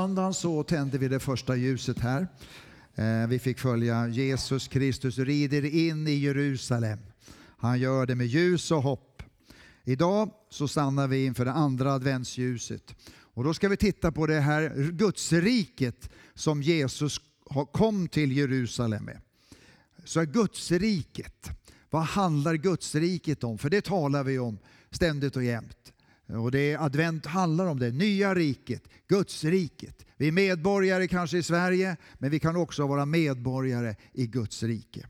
söndagen så tände vi det första ljuset här. Eh, vi fick följa Jesus Kristus rider in i Jerusalem. Han gör det med ljus och hopp. Idag så stannar vi inför det andra adventsljuset. Och då ska vi titta på det här Gudsriket som Jesus kom till Jerusalem med. Så Gudsriket, vad handlar Gudsriket om? För det talar vi om ständigt och jämt. Och det advent handlar om det, nya riket, Guds riket. Vi är medborgare kanske i Sverige, men vi kan också vara medborgare i Guds rike.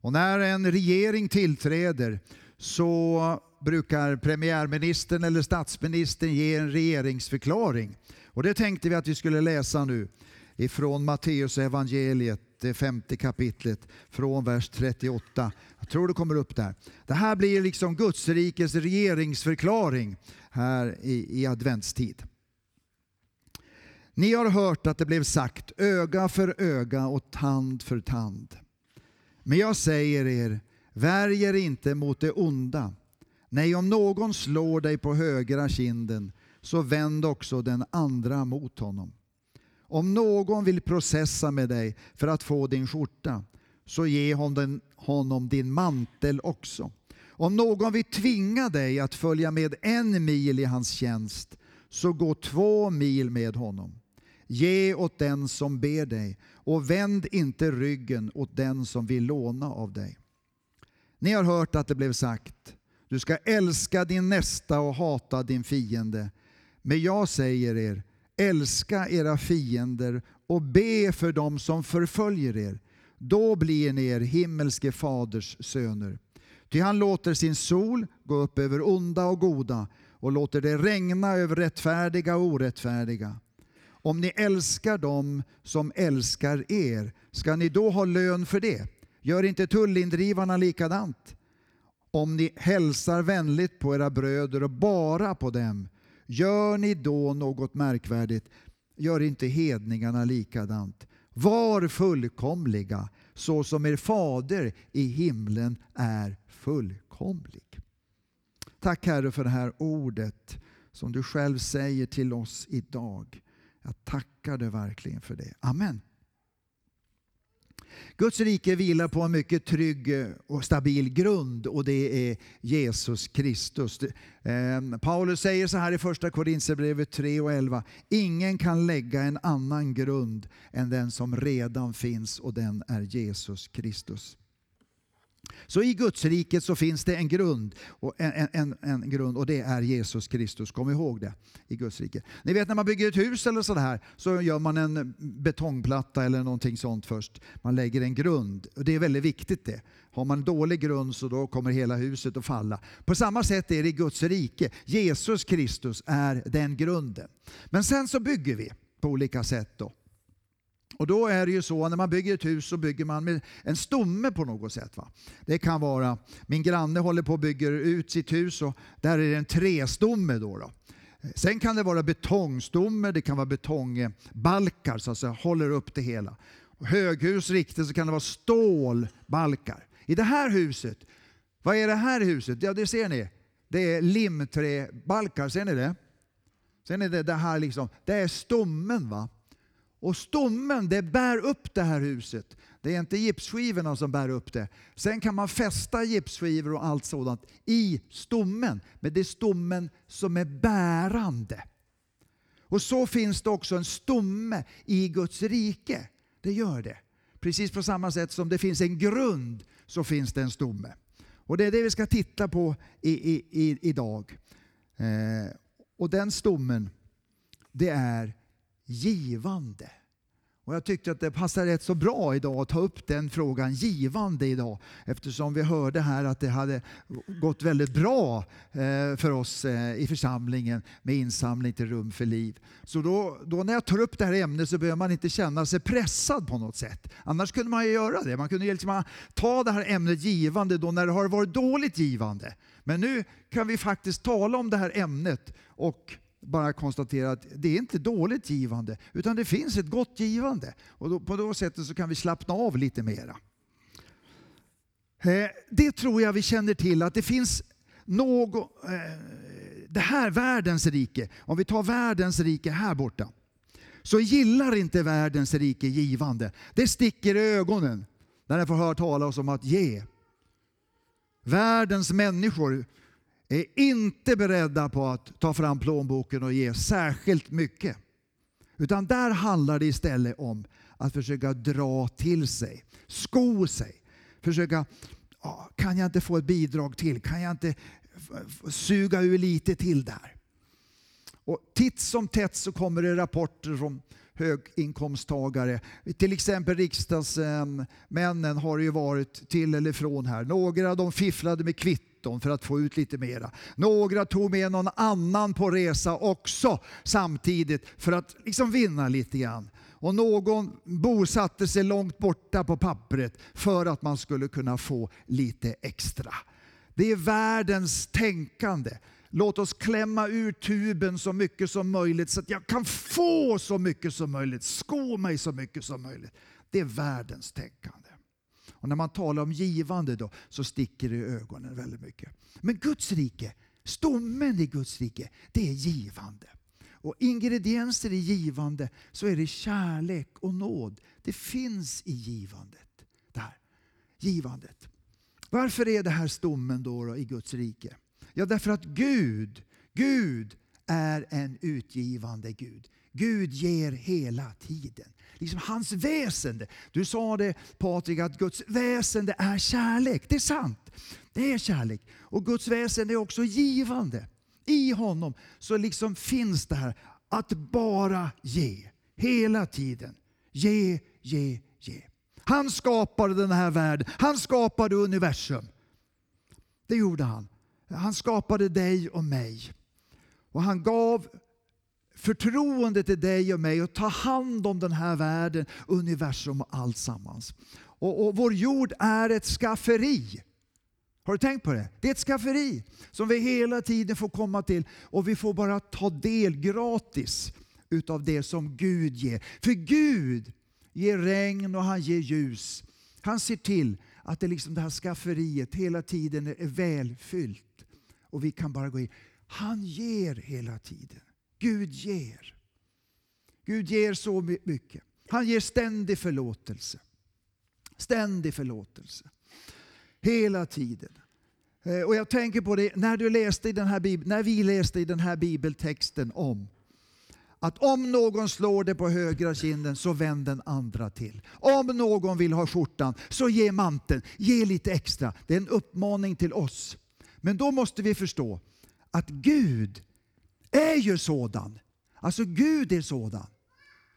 Och när en regering tillträder så brukar premiärministern eller statsministern ge en regeringsförklaring. Och det tänkte vi att vi skulle läsa nu ifrån Matteus evangeliet, det femte kapitlet, från vers 38. Jag tror det kommer upp där. Det här blir liksom Guds rikes regeringsförklaring här i, i adventstid. Ni har hört att det blev sagt öga för öga och tand för tand. Men jag säger er, värj er inte mot det onda. Nej, om någon slår dig på högra kinden, så vänd också den andra mot honom. Om någon vill processa med dig för att få din skjorta, så ge honom din mantel också. Om någon vill tvinga dig att följa med en mil i hans tjänst, så gå två mil med honom. Ge åt den som ber dig och vänd inte ryggen åt den som vill låna av dig. Ni har hört att det blev sagt, du ska älska din nästa och hata din fiende. Men jag säger er, älska era fiender och be för dem som förföljer er. Då blir ni er himmelske faders söner. Ty han låter sin sol gå upp över onda och goda och låter det regna över rättfärdiga och orättfärdiga. Om ni älskar dem som älskar er, ska ni då ha lön för det? Gör inte tullindrivarna likadant? Om ni hälsar vänligt på era bröder och bara på dem, gör ni då något märkvärdigt? Gör inte hedningarna likadant. Var fullkomliga, så som er fader i himlen är fullkomlig. Tack Herre för det här ordet som du själv säger till oss idag. Jag tackar dig verkligen för det. Amen. Guds rike vilar på en mycket trygg eh, och stabil grund och det är Jesus Kristus. Eh, Paulus säger så här i första Korinthierbrevet 3 och 11. Ingen kan lägga en annan grund än den som redan finns och den är Jesus Kristus. Så i Guds riket så finns det en grund, och en, en, en, grund och det är Jesus Kristus. Kom ihåg det i Guds rike. Ni vet när man bygger ett hus eller sådär så gör man en betongplatta eller någonting sånt först. Man lägger en grund och det är väldigt viktigt det. Har man dålig grund så då kommer hela huset att falla. På samma sätt är det i Guds rike. Jesus Kristus är den grunden. Men sen så bygger vi på olika sätt då. Och då är det ju så när man bygger ett hus så bygger man med en stomme på något sätt. Va? Det kan vara, min granne håller på att bygga ut sitt hus och där är det en trästomme. Då, då. Sen kan det vara betongstomme, det kan vara betongbalkar så att säga, håller upp det hela. Höghus riktigt så kan det vara stålbalkar. I det här huset, vad är det här huset? Ja det ser ni, det är limträbalkar, ser ni det? Sen är det det här liksom, det är stommen va. Och stommen det bär upp det här huset. Det är inte gipsskivorna som bär upp det. Sen kan man fästa gipsskivor och allt sådant i stommen. Men det är stommen som är bärande. Och så finns det också en stomme i Guds rike. Det gör det. Precis på samma sätt som det finns en grund så finns det en stomme. Och det är det vi ska titta på i, i, i, idag. Eh, och den stommen, det är givande. Och jag tyckte att det passade rätt så bra idag att ta upp den frågan, givande idag. Eftersom vi hörde här att det hade gått väldigt bra eh, för oss eh, i församlingen med insamling till Rum för liv. Så då, då när jag tar upp det här ämnet så behöver man inte känna sig pressad på något sätt. Annars kunde man ju göra det. Man kunde liksom ta det här ämnet givande då när det har varit dåligt givande. Men nu kan vi faktiskt tala om det här ämnet och bara konstatera att det är inte dåligt givande, utan det finns ett gott givande. Och då, på det sättet så kan vi slappna av lite mera. Eh, det tror jag vi känner till, att det finns något, eh, det här världens rike, om vi tar världens rike här borta, så gillar inte världens rike givande. Det sticker i ögonen när den får höra talas om att ge. Världens människor är inte beredda på att ta fram plånboken och ge särskilt mycket. Utan där handlar det istället om att försöka dra till sig, sko sig. Försöka, kan jag inte få ett bidrag till? Kan jag inte suga ur lite till där? Och titt som tätt så kommer det rapporter från höginkomsttagare. Till exempel riksdagsmännen har ju varit till eller från här. Några de fifflade med kvitton för att få ut lite mera. Några tog med någon annan på resa också samtidigt för att liksom vinna lite grann. Och någon bosatte sig långt borta på pappret för att man skulle kunna få lite extra. Det är världens tänkande. Låt oss klämma ur tuben så mycket som möjligt så att jag kan få så mycket som möjligt, sko mig så mycket som möjligt. Det är världens tänkande. Och när man talar om givande då, så sticker det i ögonen väldigt mycket. Men Guds rike, stommen i Guds rike, det är givande. Och ingredienser i givande så är det kärlek och nåd. Det finns i givandet. Där. Givandet. Varför är det här stommen då, då i Guds rike? Ja, därför att Gud, Gud är en utgivande Gud. Gud ger hela tiden. Liksom hans väsende. Du sa det Patrik, att Guds väsende är kärlek. Det är sant. Det är kärlek. Och Guds väsende är också givande. I honom så liksom finns det här att bara ge. Hela tiden. Ge, ge, ge. Han skapade den här världen. Han skapade universum. Det gjorde han. Han skapade dig och mig. Och han gav förtroende till dig och mig att ta hand om den här världen, universum och allt sammans. Och, och vår jord är ett skafferi. Har du tänkt på det? Det är ett skafferi som vi hela tiden får komma till och vi får bara ta del gratis utav det som Gud ger. För Gud ger regn och han ger ljus. Han ser till att det, liksom det här skafferiet hela tiden är välfyllt och vi kan bara gå in. Han ger hela tiden. Gud ger. Gud ger så mycket. Han ger ständig förlåtelse. Ständig förlåtelse. Hela tiden. Eh, och jag tänker på det när, du läste i den här när vi läste i den här bibeltexten om att om någon slår dig på högra kinden så vänd den andra till. Om någon vill ha skjortan så ge manteln, ge lite extra. Det är en uppmaning till oss. Men då måste vi förstå att Gud är ju sådan. Alltså Gud är sådan.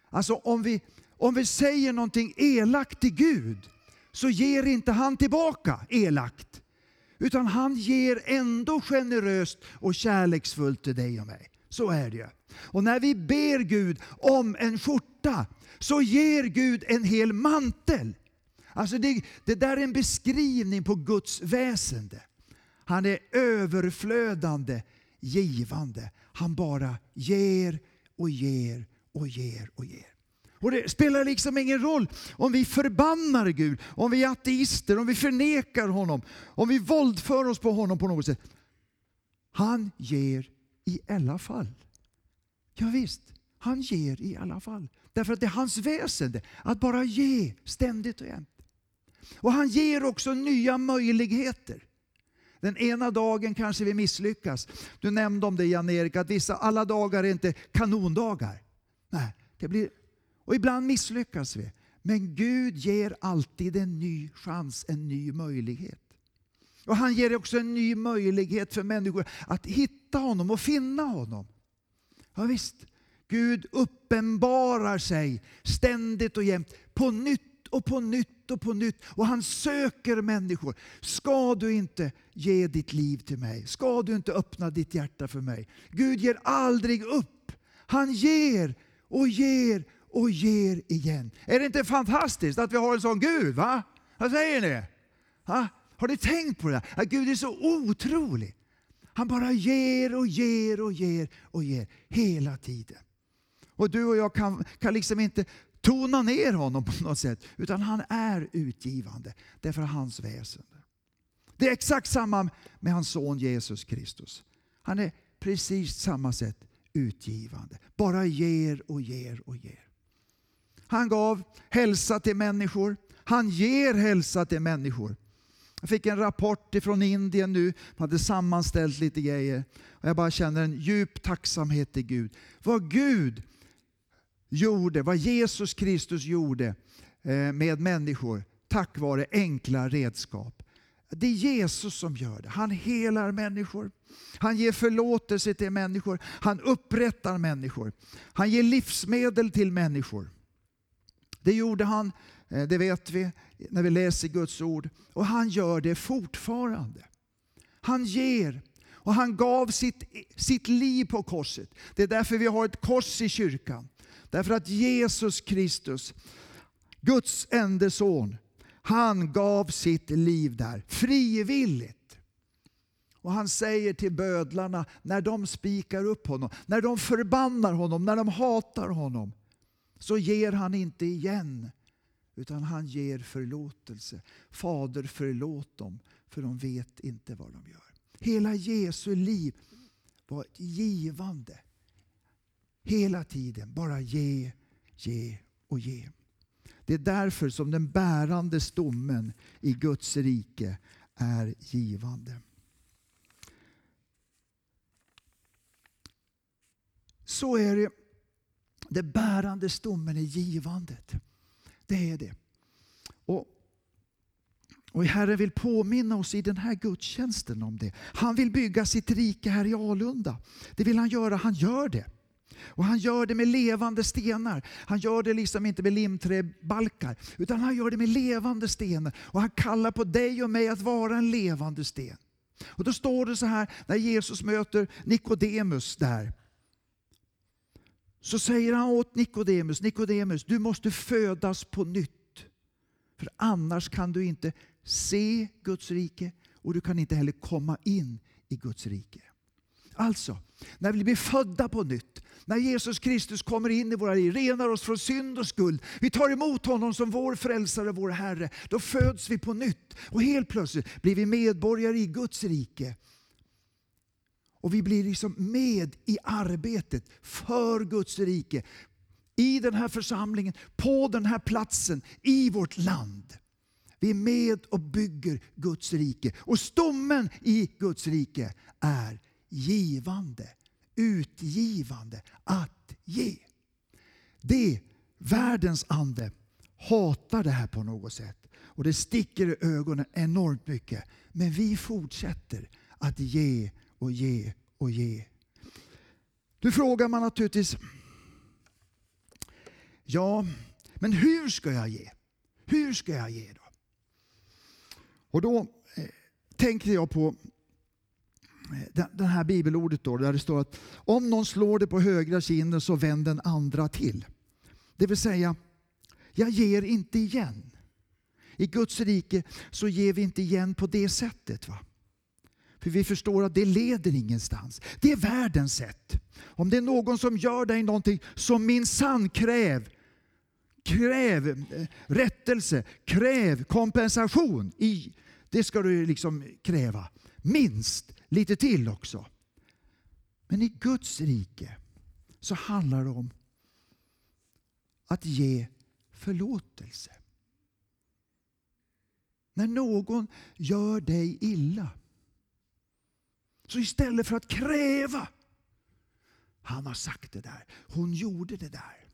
Alltså om vi, om vi säger någonting elakt till Gud så ger inte han tillbaka elakt. Utan han ger ändå generöst och kärleksfullt till dig och mig. Så är det Och när vi ber Gud om en skjorta så ger Gud en hel mantel. Alltså det, det där är en beskrivning på Guds väsende. Han är överflödande givande. Han bara ger och ger och ger och ger. Och Det spelar liksom ingen roll om vi förbannar Gud, om vi är ateister, om vi förnekar honom, om vi våldför oss på honom på något sätt. Han ger i alla fall. Ja, visst, han ger i alla fall. Därför att det är hans väsende att bara ge ständigt och jämt. Och han ger också nya möjligheter. Den ena dagen kanske vi misslyckas. Du nämnde om det Jan-Erik, att vissa, alla dagar är inte kanondagar. Nej, det blir, och ibland misslyckas vi. Men Gud ger alltid en ny chans, en ny möjlighet. Och Han ger också en ny möjlighet för människor att hitta honom och finna honom. Ja, visst, Gud uppenbarar sig ständigt och jämt på nytt och på nytt och på nytt. Och han söker människor. Ska du inte ge ditt liv till mig? Ska du inte öppna ditt hjärta för mig? Gud ger aldrig upp. Han ger och ger och ger igen. Är det inte fantastiskt att vi har en sån Gud? va? Vad säger ni? Ha? Har ni tänkt på det? Att Gud är så otrolig. Han bara ger och ger och ger och ger hela tiden. Och du och jag kan, kan liksom inte tona ner honom på något sätt. Utan han är utgivande. Därför hans väsen. Det är exakt samma med hans son Jesus Kristus. Han är precis samma sätt utgivande. Bara ger och ger och ger. Han gav hälsa till människor. Han ger hälsa till människor. Jag fick en rapport från Indien nu. Man hade sammanställt lite grejer. Och jag bara känner en djup tacksamhet till Gud. Vad Gud gjorde, vad Jesus Kristus gjorde eh, med människor tack vare enkla redskap. Det är Jesus som gör det. Han helar människor. Han ger förlåtelse till människor. Han upprättar människor. Han ger livsmedel till människor. Det gjorde han, eh, det vet vi när vi läser Guds ord. Och han gör det fortfarande. Han ger och han gav sitt, sitt liv på korset. Det är därför vi har ett kors i kyrkan. Därför att Jesus Kristus, Guds enda son, han gav sitt liv där frivilligt. Och han säger till bödlarna när de spikar upp honom, när de förbannar honom, när de hatar honom, så ger han inte igen. Utan han ger förlåtelse. Fader förlåt dem, för de vet inte vad de gör. Hela Jesu liv var ett givande. Hela tiden bara ge, ge och ge. Det är därför som den bärande stommen i Guds rike är givande. Så är det. Den bärande stommen är givandet. Det är det. Och, och Herren vill påminna oss i den här gudstjänsten om det. Han vill bygga sitt rike här i Alunda. Det vill han göra, han gör det. Och han gör det med levande stenar. Han gör det liksom inte med limträbalkar, utan han gör det med levande stenar. Och han kallar på dig och mig att vara en levande sten. Och då står det så här, när Jesus möter Nikodemus där. Så säger han åt Nikodemus, Nikodemus, du måste födas på nytt. För annars kan du inte se Guds rike och du kan inte heller komma in i Guds rike. Alltså, när vi blir födda på nytt, när Jesus Kristus kommer in i våra liv, renar oss från synd och skuld. Vi tar emot honom som vår frälsare och vår Herre. Då föds vi på nytt och helt plötsligt blir vi medborgare i Guds rike. Och vi blir liksom med i arbetet för Guds rike. I den här församlingen, på den här platsen, i vårt land. Vi är med och bygger Guds rike. Och stommen i Guds rike är givande, utgivande, att ge. Det, världens ande, hatar det här på något sätt. Och det sticker i ögonen enormt mycket. Men vi fortsätter att ge och ge och ge. Nu frågar man naturligtvis, ja, men hur ska jag ge? Hur ska jag ge då? Och då eh, tänkte jag på det här bibelordet då, där det står att om någon slår dig på högra kinden så vänd den andra till. Det vill säga, jag ger inte igen. I Guds rike så ger vi inte igen på det sättet. Va? För vi förstår att det leder ingenstans. Det är världens sätt. Om det är någon som gör dig någonting som minsann kräv, kräv eh, rättelse, kräv kompensation. I, det ska du liksom kräva. Minst lite till också. Men i Guds rike så handlar det om att ge förlåtelse. När någon gör dig illa, så istället för att kräva, han har sagt det där, hon gjorde det där.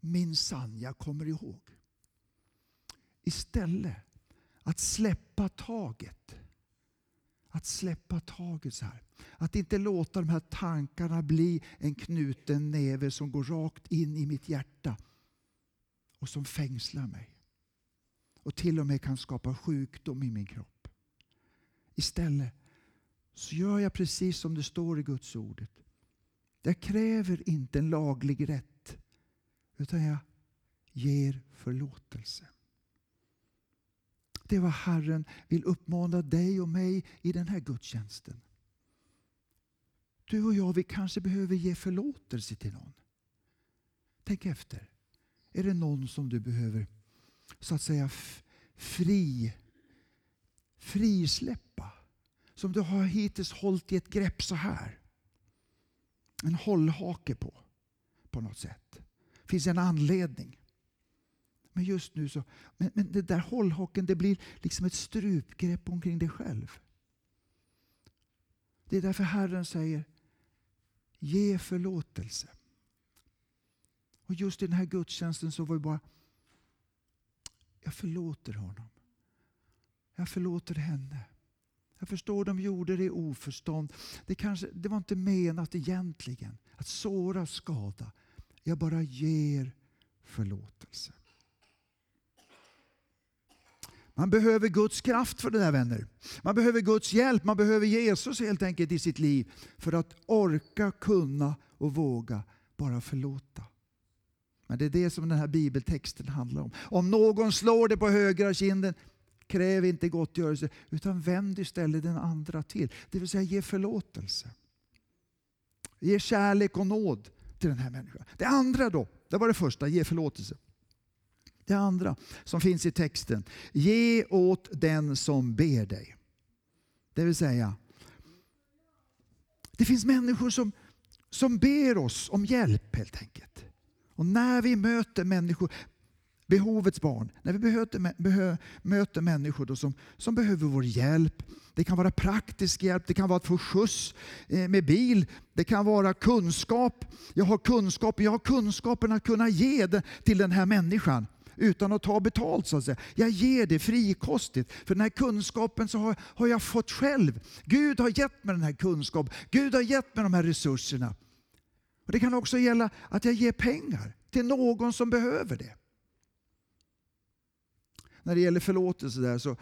Minsann, jag kommer ihåg. Istället att släppa taget att släppa taget så här. Att inte låta de här tankarna bli en knuten näve som går rakt in i mitt hjärta och som fängslar mig. Och till och med kan skapa sjukdom i min kropp. Istället så gör jag precis som det står i Guds ordet. Jag kräver inte en laglig rätt utan jag ger förlåtelse. Det är vad Herren vill uppmana dig och mig i den här gudstjänsten. Du och jag, vi kanske behöver ge förlåtelse till någon. Tänk efter. Är det någon som du behöver så att säga fri, frisläppa? Som du har hittills hållit i ett grepp så här. En hållhake på, på något sätt. Finns en anledning. Men just nu så, men, men det där hållhaken det blir liksom ett strupgrepp omkring dig själv. Det är därför Herren säger, ge förlåtelse. Och just i den här gudstjänsten så var det bara, jag förlåter honom. Jag förlåter henne. Jag förstår de gjorde det i oförstånd. Det, kanske, det var inte menat egentligen att såra, skada. Jag bara ger förlåtelse. Man behöver Guds kraft för det där vänner. Man behöver Guds hjälp, man behöver Jesus helt enkelt i sitt liv för att orka, kunna och våga bara förlåta. Men det är det som den här bibeltexten handlar om. Om någon slår dig på högra kinden, kräv inte gottgörelse utan vänd istället den andra till. Det vill säga ge förlåtelse. Ge kärlek och nåd till den här människan. Det andra då, det var det första, ge förlåtelse. Det andra som finns i texten, ge åt den som ber dig. Det vill säga, det finns människor som, som ber oss om hjälp helt enkelt. Och när vi möter människor, behovets barn, när vi möter, möter människor då som, som behöver vår hjälp. Det kan vara praktisk hjälp, det kan vara att få skjuts eh, med bil, det kan vara kunskap. Jag har kunskap, jag har kunskapen att kunna ge det till den här människan utan att ta betalt. så att säga. Jag ger det frikostigt. För den här kunskapen så har, har jag fått själv. Gud har gett mig den här kunskapen. Gud har gett mig de här resurserna. Och Det kan också gälla att jag ger pengar till någon som behöver det. När det gäller förlåtelse där så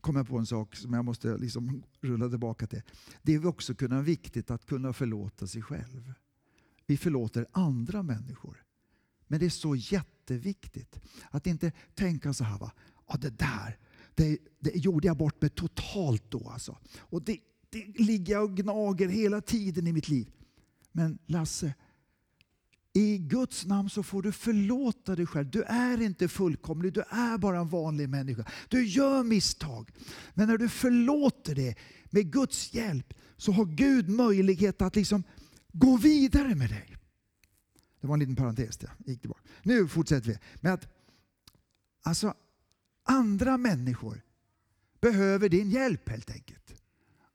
kom jag på en sak som jag måste liksom rulla tillbaka till. Det är också kunna viktigt att kunna förlåta sig själv. Vi förlåter andra människor. Men det är så jätteviktigt att inte tänka så här. Va? Ja, det där det, det gjorde jag bort mig totalt då. Alltså. Och det, det ligger jag och gnager hela tiden i mitt liv. Men Lasse, i Guds namn så får du förlåta dig själv. Du är inte fullkomlig, du är bara en vanlig människa. Du gör misstag. Men när du förlåter det med Guds hjälp så har Gud möjlighet att liksom gå vidare med dig. Det var en liten parentes där. Gick det Nu fortsätter vi med att alltså, andra människor behöver din hjälp helt enkelt.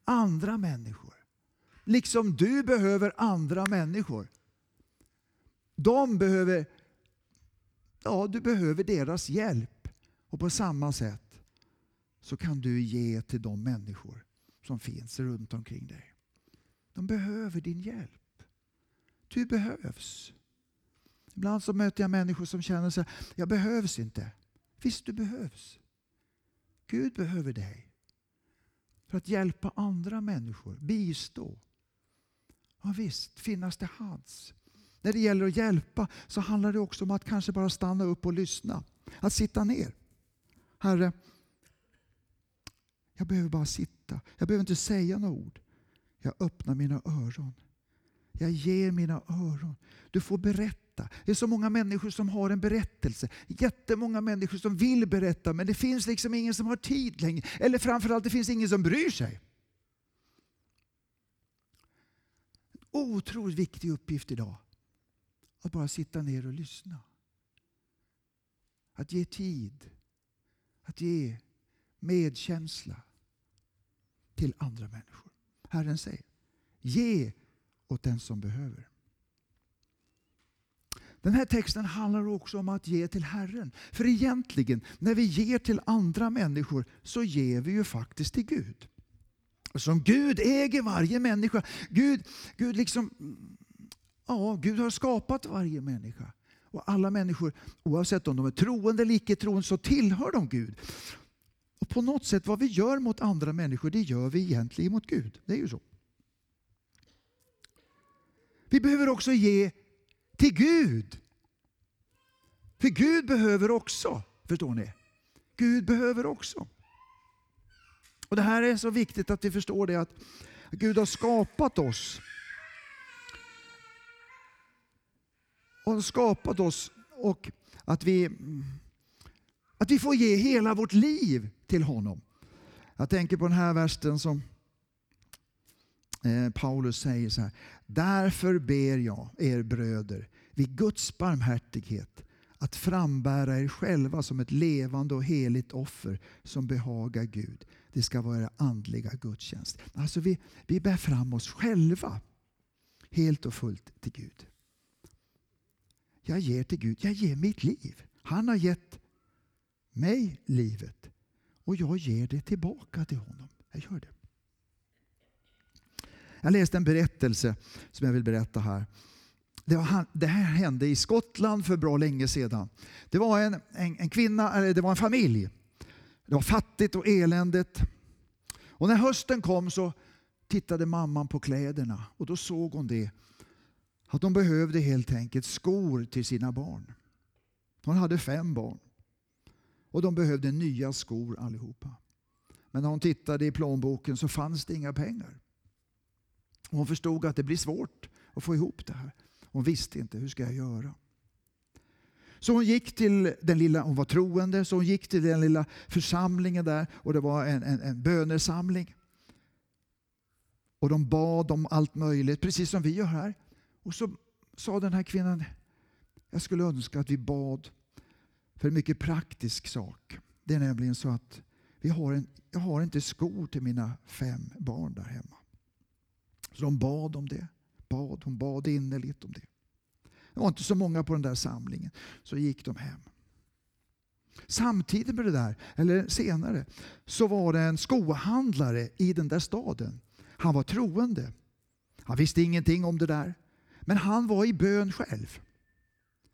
Andra människor. Liksom du behöver andra människor. De behöver, ja du behöver deras hjälp. Och på samma sätt så kan du ge till de människor som finns runt omkring dig. De behöver din hjälp. Du behövs. Ibland så möter jag människor som känner att jag behövs inte. Visst, du behövs. Gud behöver dig. För att hjälpa andra människor, bistå. Ja, visst, finnas till hands. När det gäller att hjälpa så handlar det också om att kanske bara stanna upp och lyssna. Att sitta ner. Herre, jag behöver bara sitta. Jag behöver inte säga några ord. Jag öppnar mina öron. Jag ger mina öron. Du får berätta. Det är så många människor som har en berättelse. Jättemånga människor som vill berätta men det finns liksom ingen som har tid längre. Eller framförallt det finns ingen som bryr sig. Otroligt viktig uppgift idag. Att bara sitta ner och lyssna. Att ge tid. Att ge medkänsla till andra människor. Herren säger, ge åt den som behöver. Den här texten handlar också om att ge till Herren. För egentligen, när vi ger till andra människor så ger vi ju faktiskt till Gud. Som Gud äger varje människa. Gud, Gud liksom Ja, Gud har skapat varje människa. Och alla människor, oavsett om de är troende eller icke troende, så tillhör de Gud. Och på något sätt, vad vi gör mot andra människor, det gör vi egentligen mot Gud. Det är ju så. Vi behöver också ge till Gud. För Gud behöver också, förstår ni? Gud behöver också. Och Det här är så viktigt att vi förstår det att Gud har skapat oss har skapat oss och att vi, att vi får ge hela vårt liv till honom. Jag tänker på den här versen som Eh, Paulus säger så här. Därför ber jag er bröder vid Guds barmhärtighet att frambära er själva som ett levande och heligt offer som behagar Gud. Det ska vara er andliga gudstjänst. Alltså vi, vi bär fram oss själva helt och fullt till Gud. Jag ger till Gud, jag ger mitt liv. Han har gett mig livet och jag ger det tillbaka till honom. Jag gör det. Jag läste en berättelse som jag vill berätta här. Det, var, det, här hände i Skottland för bra länge sedan. Det var en, en, en, kvinna, eller det var en familj. Det var fattigt och eländigt. Och när hösten kom så tittade mamman på kläderna och då såg hon det. Att de behövde helt enkelt skor till sina barn. Hon hade fem barn. Och de behövde nya skor allihopa. Men när hon tittade i plånboken så fanns det inga pengar. Hon förstod att det blir svårt att få ihop det här. Hon visste inte hur ska jag göra. Så hon gick till den lilla, hon var troende, så hon gick till den lilla församlingen där och det var en, en, en bönesamling. Och de bad om allt möjligt, precis som vi gör här. Och så sa den här kvinnan, jag skulle önska att vi bad för en mycket praktisk sak. Det är nämligen så att vi har en, jag har inte skor till mina fem barn där hemma. Så de bad om det. Bad, hon bad innerligt om det. Det var inte så många på den där samlingen. Så gick de hem. Samtidigt med det där, eller senare, så var det en skohandlare i den där staden. Han var troende. Han visste ingenting om det där. Men han var i bön själv.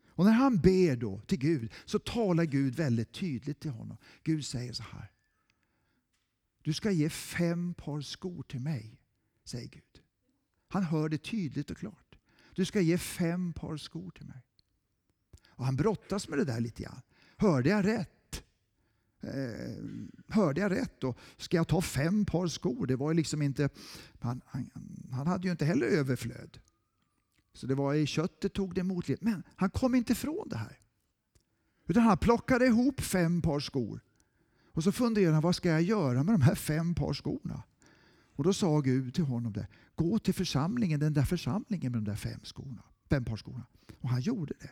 Och när han ber då till Gud så talar Gud väldigt tydligt till honom. Gud säger så här. Du ska ge fem par skor till mig, säger Gud. Han hör det tydligt och klart. Du ska ge fem par skor till mig. Och han brottas med det där lite grann. Hörde jag rätt? Eh, hörde jag rätt? då? ska jag ta fem par skor? Det var liksom inte, han, han, han hade ju inte heller överflöd. Så det var i köttet tog det emot lite. Men han kom inte ifrån det här. Utan han plockade ihop fem par skor. Och så funderade han, vad ska jag göra med de här fem par skorna? Och då sa Gud till honom där, Gå till församlingen, den där församlingen med de där fem, skorna, fem par skorna. Och han gjorde det.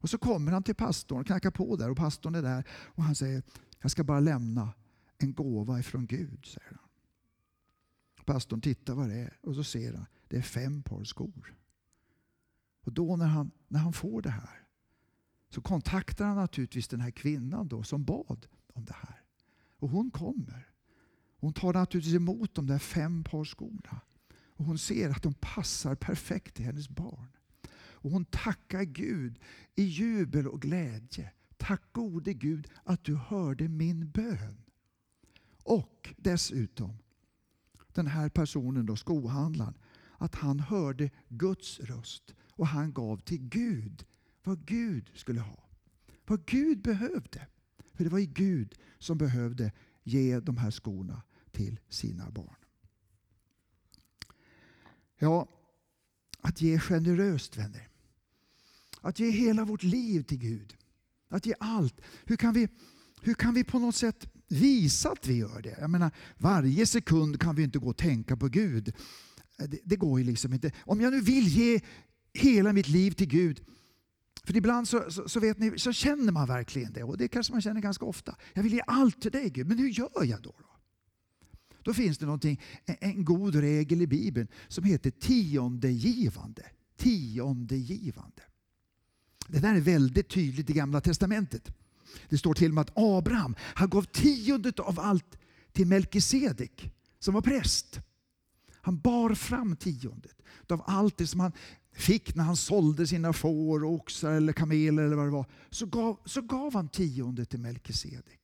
Och så kommer han till pastorn och knackar på där och pastorn är där och han säger jag ska bara lämna en gåva ifrån Gud. säger han. Pastorn tittar vad det är och så ser han det är fem par skor. Och då när han, när han får det här så kontaktar han naturligtvis den här kvinnan då som bad om det här. Och hon kommer. Hon tar naturligtvis emot de där fem par skorna. Och hon ser att de passar perfekt till hennes barn. Och hon tackar Gud i jubel och glädje. Tack gode Gud att du hörde min bön. Och dessutom, den här personen, då, skohandlaren, att han hörde Guds röst och han gav till Gud vad Gud skulle ha. Vad Gud behövde. För det var ju Gud som behövde ge de här skorna till sina barn. Ja, att ge generöst vänner. Att ge hela vårt liv till Gud. Att ge allt. Hur kan vi, hur kan vi på något sätt visa att vi gör det? Jag menar, varje sekund kan vi inte gå och tänka på Gud. Det, det går ju liksom inte. Om jag nu vill ge hela mitt liv till Gud. För ibland så, så, så, vet ni, så känner man verkligen det. Och det kanske man känner ganska ofta. Jag vill ge allt till dig Gud. Men hur gör jag då? Då, då finns det någonting, en, god regel i Bibeln som heter tiondegivande. Tiondegivande. Det där är väldigt tydligt i Gamla Testamentet. Det står till och med att Abraham han gav tiondet av allt till Melkisedek som var präst. Han bar fram tiondet av allt det som han fick när han sålde sina får, oxar eller kameler eller vad det var. Så gav, så gav han tiondet till Melkisedek.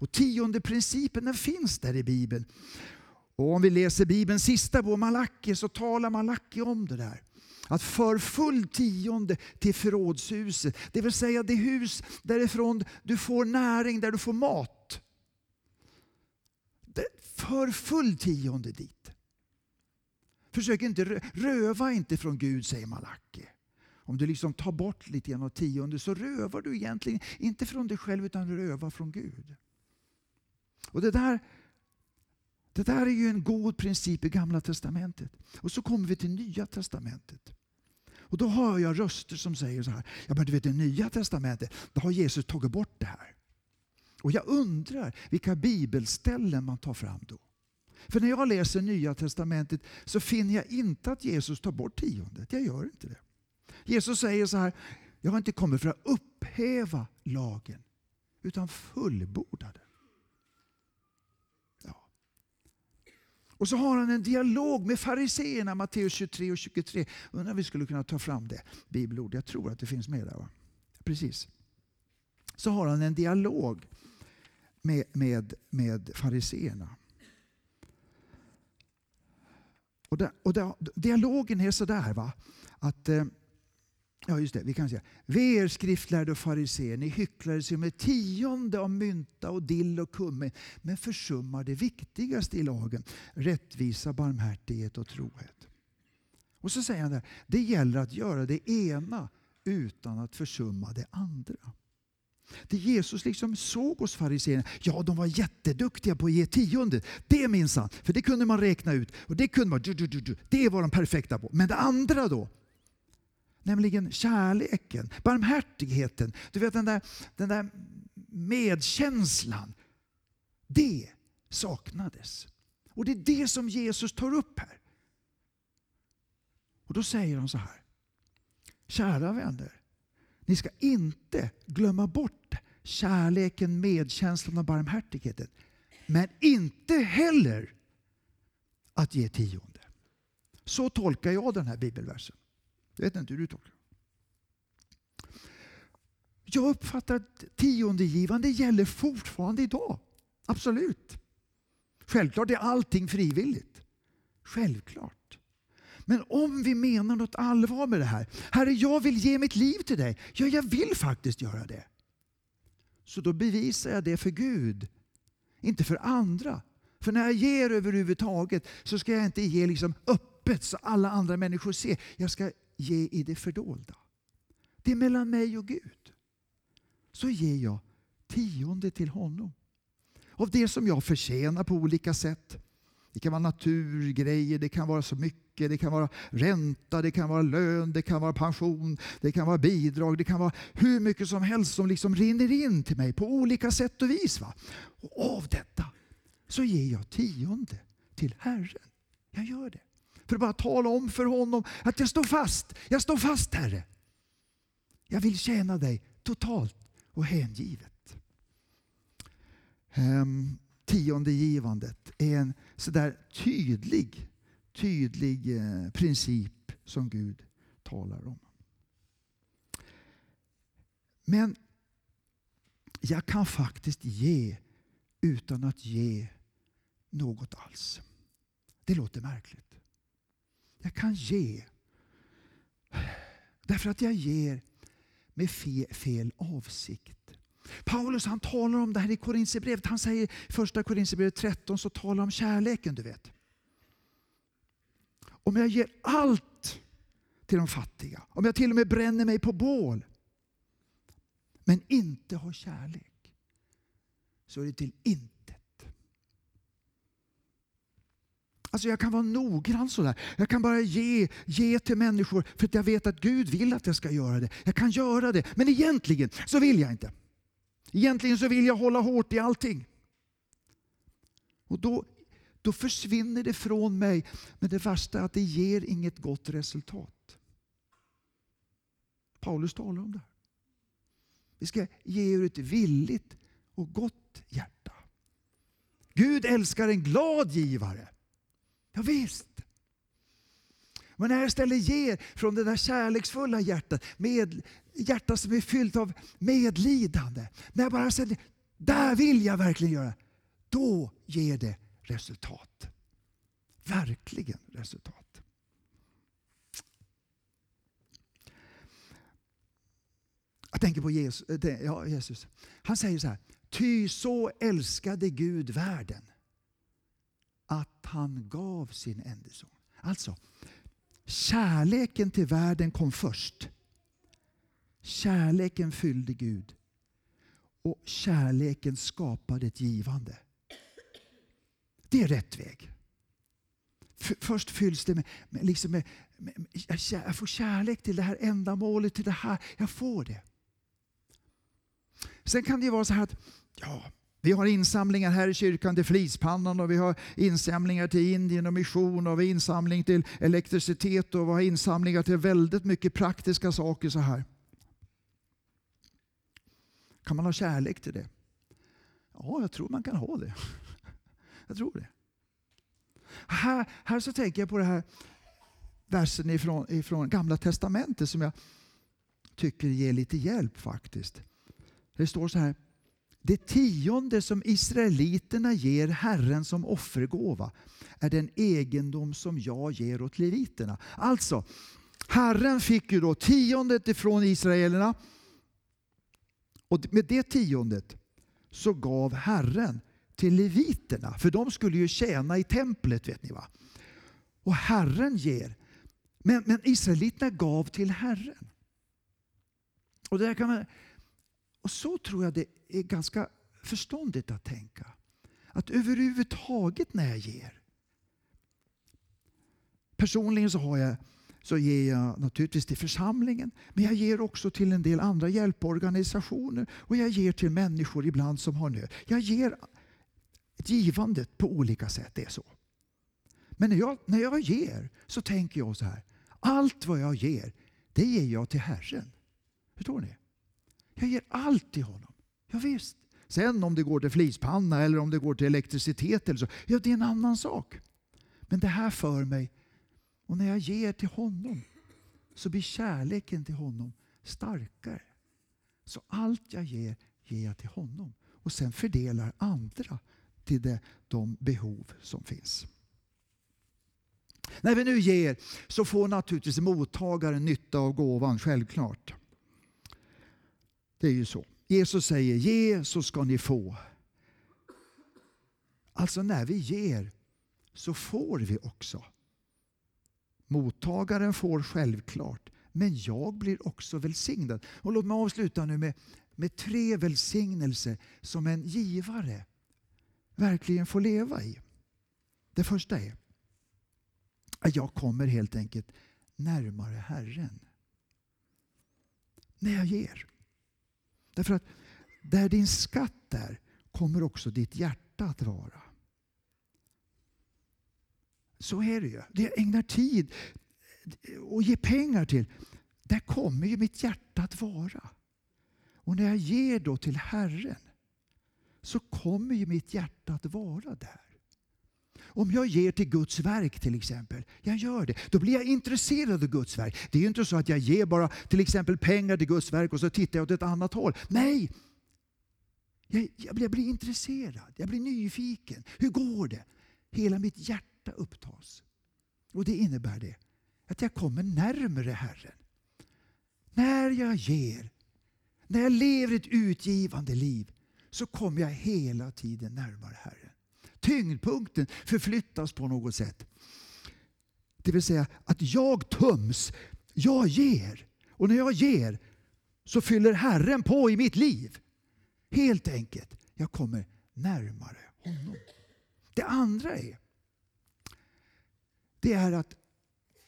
Och tionde principen den finns där i Bibeln. Och om vi läser Bibelns sista bok, Malaki, så talar Malaki om det där. Att för full tionde till förrådshuset, det vill säga det hus därifrån du får näring, där du får mat. För full tionde dit. Försök inte röva inte från Gud, säger Malaki. Om du liksom tar bort lite grann av tionde så rövar du egentligen inte från dig själv utan rövar från Gud. Och det där, det där är ju en god princip i Gamla Testamentet. Och så kommer vi till Nya Testamentet. Och då hör jag röster som säger så här, ja men du vet i nya testamentet, då har Jesus tagit bort det här. Och jag undrar vilka bibelställen man tar fram då. För när jag läser nya testamentet så finner jag inte att Jesus tar bort tiondet. Jag gör inte det. Jesus säger så här, jag har inte kommit för att upphäva lagen utan fullborda den. Och så har han en dialog med fariseerna, Matteus 23 och 23. Undrar om vi skulle kunna ta fram det bibelord. Jag tror att det finns med där. Va? Precis. Så har han en dialog med, med, med fariseerna. Och, där, och där, dialogen är sådär va, att eh, Ja, just det. Vi kan säga. Ve er skriftlärda och fariséer, ni hycklare som är tionde av mynta och dill och kummin, men försummar det viktigaste i lagen, rättvisa, barmhärtighet och trohet. Och så säger han där, det gäller att göra det ena utan att försumma det andra. Det Jesus liksom såg hos fariséerna, ja de var jätteduktiga på att ge tionde. Det minsann, för det kunde man räkna ut. Och det kunde man, det var de perfekta på. Men det andra då? Nämligen kärleken, barmhärtigheten, du vet den där, den där medkänslan. Det saknades. Och det är det som Jesus tar upp här. Och då säger han så här. Kära vänner, ni ska inte glömma bort kärleken, medkänslan och barmhärtigheten. Men inte heller att ge tionde. Så tolkar jag den här bibelversen. Jag vet inte hur du tolkar. Jag uppfattar att tiondegivande gäller fortfarande idag. Absolut. Självklart är allting frivilligt. Självklart. Men om vi menar något allvar med det här. Herre, jag vill ge mitt liv till dig. Ja, jag vill faktiskt göra det. Så då bevisar jag det för Gud. Inte för andra. För när jag ger överhuvudtaget så ska jag inte ge liksom öppet så alla andra människor ser. Jag ska ge i det fördolda. Det är mellan mig och Gud. Så ger jag tionde till honom. Av det som jag förtjänar på olika sätt. Det kan vara naturgrejer, det kan vara så mycket, det kan vara ränta, det kan vara lön, det kan vara pension, det kan vara bidrag, det kan vara hur mycket som helst som liksom rinner in till mig på olika sätt och vis. Va? Och av detta så ger jag tionde till Herren. Jag gör det. För att bara tala om för honom att jag står fast. Jag står fast Herre. Jag vill tjäna dig totalt och hängivet. Um, tionde givandet är en sådär tydlig, tydlig eh, princip som Gud talar om. Men jag kan faktiskt ge utan att ge något alls. Det låter märkligt. Jag kan ge. Därför att jag ger med fel avsikt. Paulus han talar om det här i Korinthierbrevet. Han säger i första Korinthierbrevet 13 så talar om kärleken. du vet. Om jag ger allt till de fattiga, om jag till och med bränner mig på bål men inte har kärlek så är det till intet Alltså jag kan vara noggrann sådär. Jag kan bara ge, ge till människor för att jag vet att Gud vill att jag ska göra det. Jag kan göra det, men egentligen så vill jag inte. Egentligen så vill jag hålla hårt i allting. Och då, då försvinner det från mig. Men det värsta är att det ger inget gott resultat. Paulus talar om det. Vi ska ge ur ett villigt och gott hjärta. Gud älskar en glad givare. Ja, visst. Men när jag istället ger från det där kärleksfulla hjärtat, med, hjärta som är fyllt av medlidande. När jag bara säger, där vill jag verkligen göra. Då ger det resultat. Verkligen resultat. Jag tänker på Jesus. Eh, ja, Jesus. Han säger så här. Ty så älskade Gud världen att han gav sin enda son. Alltså, kärleken till världen kom först. Kärleken fyllde Gud. Och kärleken skapade ett givande. Det är rätt väg. Först fylls det med, med, liksom med, jag får kärlek till det här ändamålet, till det här. Jag får det. Sen kan det ju vara så här att ja, vi har insamlingar här i kyrkan till Flispannan och vi har insamlingar till Indien och mission och vi har insamling till elektricitet och vi har insamlingar till väldigt mycket praktiska saker så här. Kan man ha kärlek till det? Ja, jag tror man kan ha det. Jag tror det. Här, här så tänker jag på den här versen ifrån, ifrån Gamla Testamentet som jag tycker ger lite hjälp faktiskt. Det står så här. Det tionde som israeliterna ger Herren som offergåva är den egendom som jag ger åt leviterna. Alltså, Herren fick ju då tiondet ifrån israelerna. Och med det tiondet så gav Herren till leviterna. För de skulle ju tjäna i templet. vet ni va? Och Herren ger. Men, men israeliterna gav till Herren. Och, det kan man, och så tror jag det är ganska förståndigt att tänka. Att överhuvudtaget när jag ger. Personligen så, har jag, så ger jag naturligtvis till församlingen. Men jag ger också till en del andra hjälporganisationer. Och jag ger till människor ibland som har nöd. Jag ger givandet på olika sätt. Det är så. Men när jag, när jag ger så tänker jag så här. Allt vad jag ger, det ger jag till Herren. Förstår ni? Jag ger allt till honom. Ja, visst. Sen om det går till flispanna eller om det går till elektricitet eller så, ja det är en annan sak. Men det här för mig, och när jag ger till honom så blir kärleken till honom starkare. Så allt jag ger, ger jag till honom. Och sen fördelar andra till det, de behov som finns. När vi nu ger så får naturligtvis mottagaren nytta av gåvan, självklart. Det är ju så. Jesus säger ge så ska ni få. Alltså när vi ger så får vi också. Mottagaren får självklart, men jag blir också välsignad. Och låt mig avsluta nu med, med tre välsignelser som en givare verkligen får leva i. Det första är att jag kommer helt enkelt närmare Herren. När jag ger. Därför att där din skatt är kommer också ditt hjärta att vara. Så är det ju. Det jag ägnar tid och ger pengar till, där kommer ju mitt hjärta att vara. Och när jag ger då till Herren så kommer ju mitt hjärta att vara där. Om jag ger till Guds verk till exempel, jag gör det, då blir jag intresserad av Guds verk. Det är ju inte så att jag ger bara till exempel pengar till Guds verk och så tittar jag åt ett annat håll. Nej! Jag, jag, blir, jag blir intresserad, jag blir nyfiken. Hur går det? Hela mitt hjärta upptas. Och det innebär det att jag kommer närmare Herren. När jag ger, när jag lever ett utgivande liv, så kommer jag hela tiden närmare Herren. Tyngdpunkten förflyttas på något sätt. Det vill säga att jag töms, jag ger. Och när jag ger så fyller Herren på i mitt liv. Helt enkelt, jag kommer närmare honom. Det andra är, det är att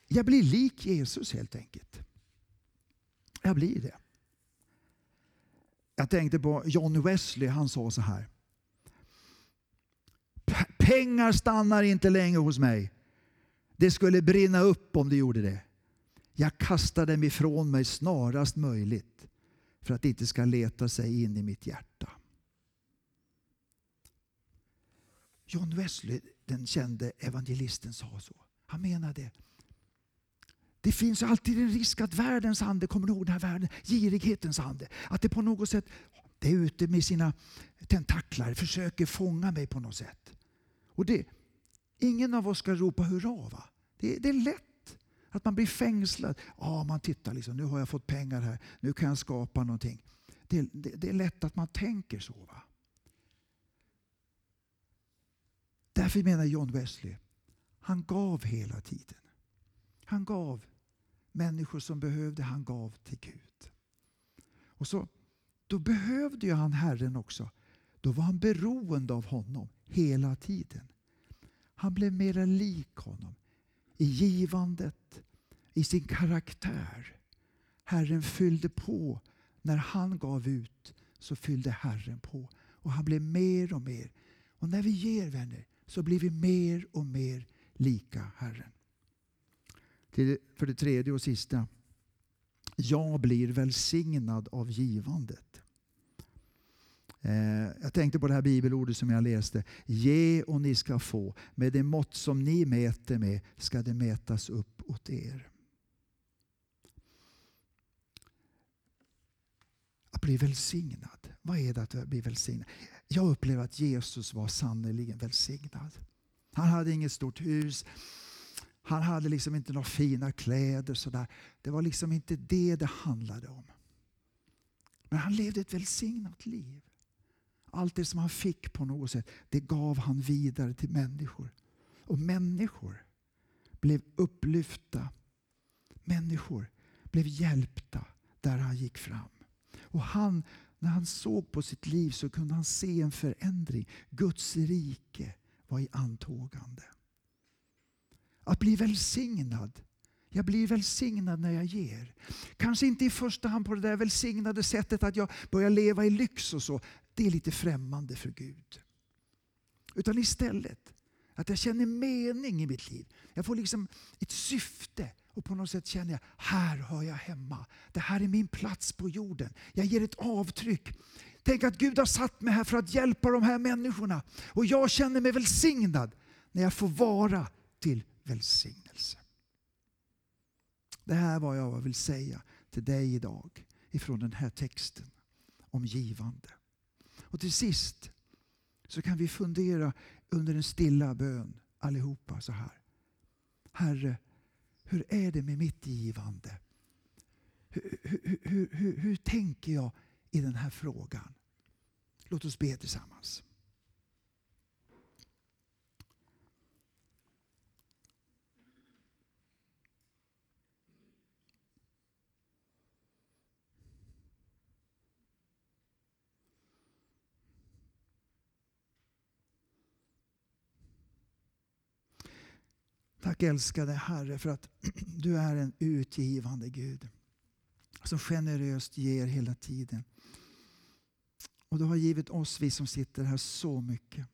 jag blir lik Jesus helt enkelt. Jag blir det. Jag tänkte på John Wesley, han sa så här. Pengar stannar inte länge hos mig. Det skulle brinna upp om det gjorde det. Jag kastar dem ifrån mig snarast möjligt för att det inte ska leta sig in i mitt hjärta. John Wesley, den kände evangelisten, sa så. Han menade det finns alltid en risk att världens ande, kommer ihåg den här världen, girighetens ande, att det på något sätt det är ute med sina tentaklar, försöker fånga mig på något sätt. Och det, ingen av oss ska ropa hurra. Va? Det, det är lätt att man blir fängslad. Ja, man tittar liksom, nu har jag fått pengar här, nu kan jag skapa någonting. Det, det, det är lätt att man tänker så. Va? Därför menar John Wesley, han gav hela tiden. Han gav människor som behövde, han gav till Gud. Och så, då behövde ju han Herren också. Då var han beroende av honom hela tiden. Han blev mera lik honom i givandet, i sin karaktär. Herren fyllde på. När han gav ut så fyllde Herren på. Och han blev mer och mer. Och när vi ger vänner så blir vi mer och mer lika Herren. för det tredje och sista. Jag blir välsignad av givandet. Eh, jag tänkte på det här bibelordet som jag läste. Ge och ni ska få. Med det mått som ni mäter med ska det mätas upp åt er. Att bli välsignad. Vad är det att bli välsignad? Jag upplever att Jesus var sannerligen välsignad. Han hade inget stort hus. Han hade liksom inte några fina kläder. Sådär. Det var liksom inte det det handlade om. Men han levde ett välsignat liv. Allt det som han fick på något sätt, det gav han vidare till människor. Och människor blev upplyfta. Människor blev hjälpta där han gick fram. Och han, när han såg på sitt liv så kunde han se en förändring. Guds rike var i antågande. Att bli välsignad. Jag blir välsignad när jag ger. Kanske inte i första hand på det där välsignade sättet att jag börjar leva i lyx och så. Det är lite främmande för Gud. Utan istället att jag känner mening i mitt liv. Jag får liksom ett syfte. Och på något sätt känner jag, här hör jag hemma. Det här är min plats på jorden. Jag ger ett avtryck. Tänk att Gud har satt mig här för att hjälpa de här människorna. Och jag känner mig välsignad när jag får vara till välsignelse. Det här var vad jag vill säga till dig idag ifrån den här texten om givande. Och till sist så kan vi fundera under en stilla bön allihopa så här. Herre, hur är det med mitt givande? Hur, hur, hur, hur, hur tänker jag i den här frågan? Låt oss be tillsammans. Tack älskade Herre för att du är en utgivande Gud. Som generöst ger hela tiden. Och du har givit oss, vi som sitter här, så mycket.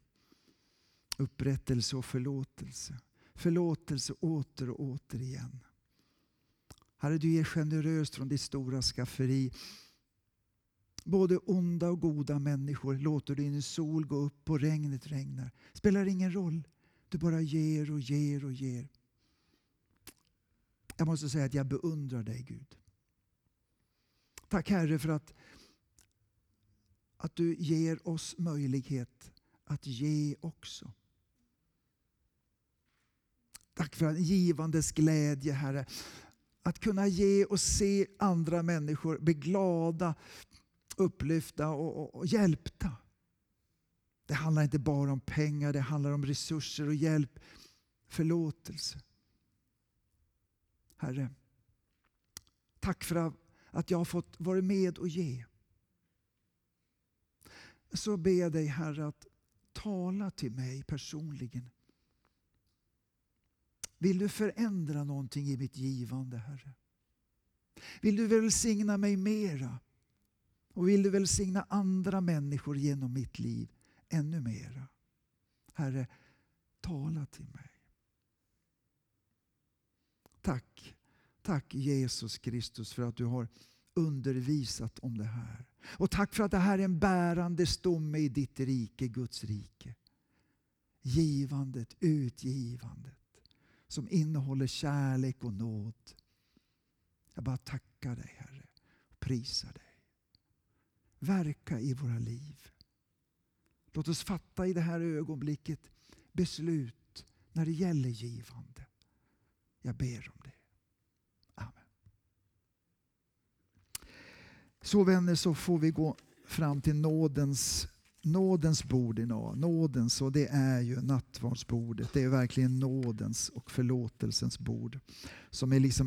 Upprättelse och förlåtelse. Förlåtelse åter och åter igen. Herre, du ger generöst från ditt stora skafferi. Både onda och goda människor låter du din sol gå upp och regnet regnar. Spelar ingen roll. Du bara ger och ger och ger. Jag måste säga att jag beundrar dig Gud. Tack Herre för att, att du ger oss möjlighet att ge också. Tack för en givandes glädje Herre. Att kunna ge och se andra människor bli glada, upplyfta och, och, och hjälpta. Det handlar inte bara om pengar, det handlar om resurser och hjälp, förlåtelse. Herre, tack för att jag har fått vara med och ge. Så ber jag dig Herre att tala till mig personligen. Vill du förändra någonting i mitt givande Herre? Vill du välsigna mig mera? Och vill du välsigna andra människor genom mitt liv? Ännu mera. Herre, tala till mig. Tack, tack Jesus Kristus för att du har undervisat om det här. Och tack för att det här är en bärande stomme i ditt rike, Guds rike. Givandet, utgivandet som innehåller kärlek och nåd. Jag bara tackar dig Herre och prisar dig. Verka i våra liv. Låt oss fatta i det här ögonblicket beslut när det gäller givande. Jag ber om det. Amen. Så vänner så får vi gå fram till nådens, nådens bord idag. Nådens, och det är ju nattvardsbordet. Det är verkligen nådens och förlåtelsens bord. Som är liksom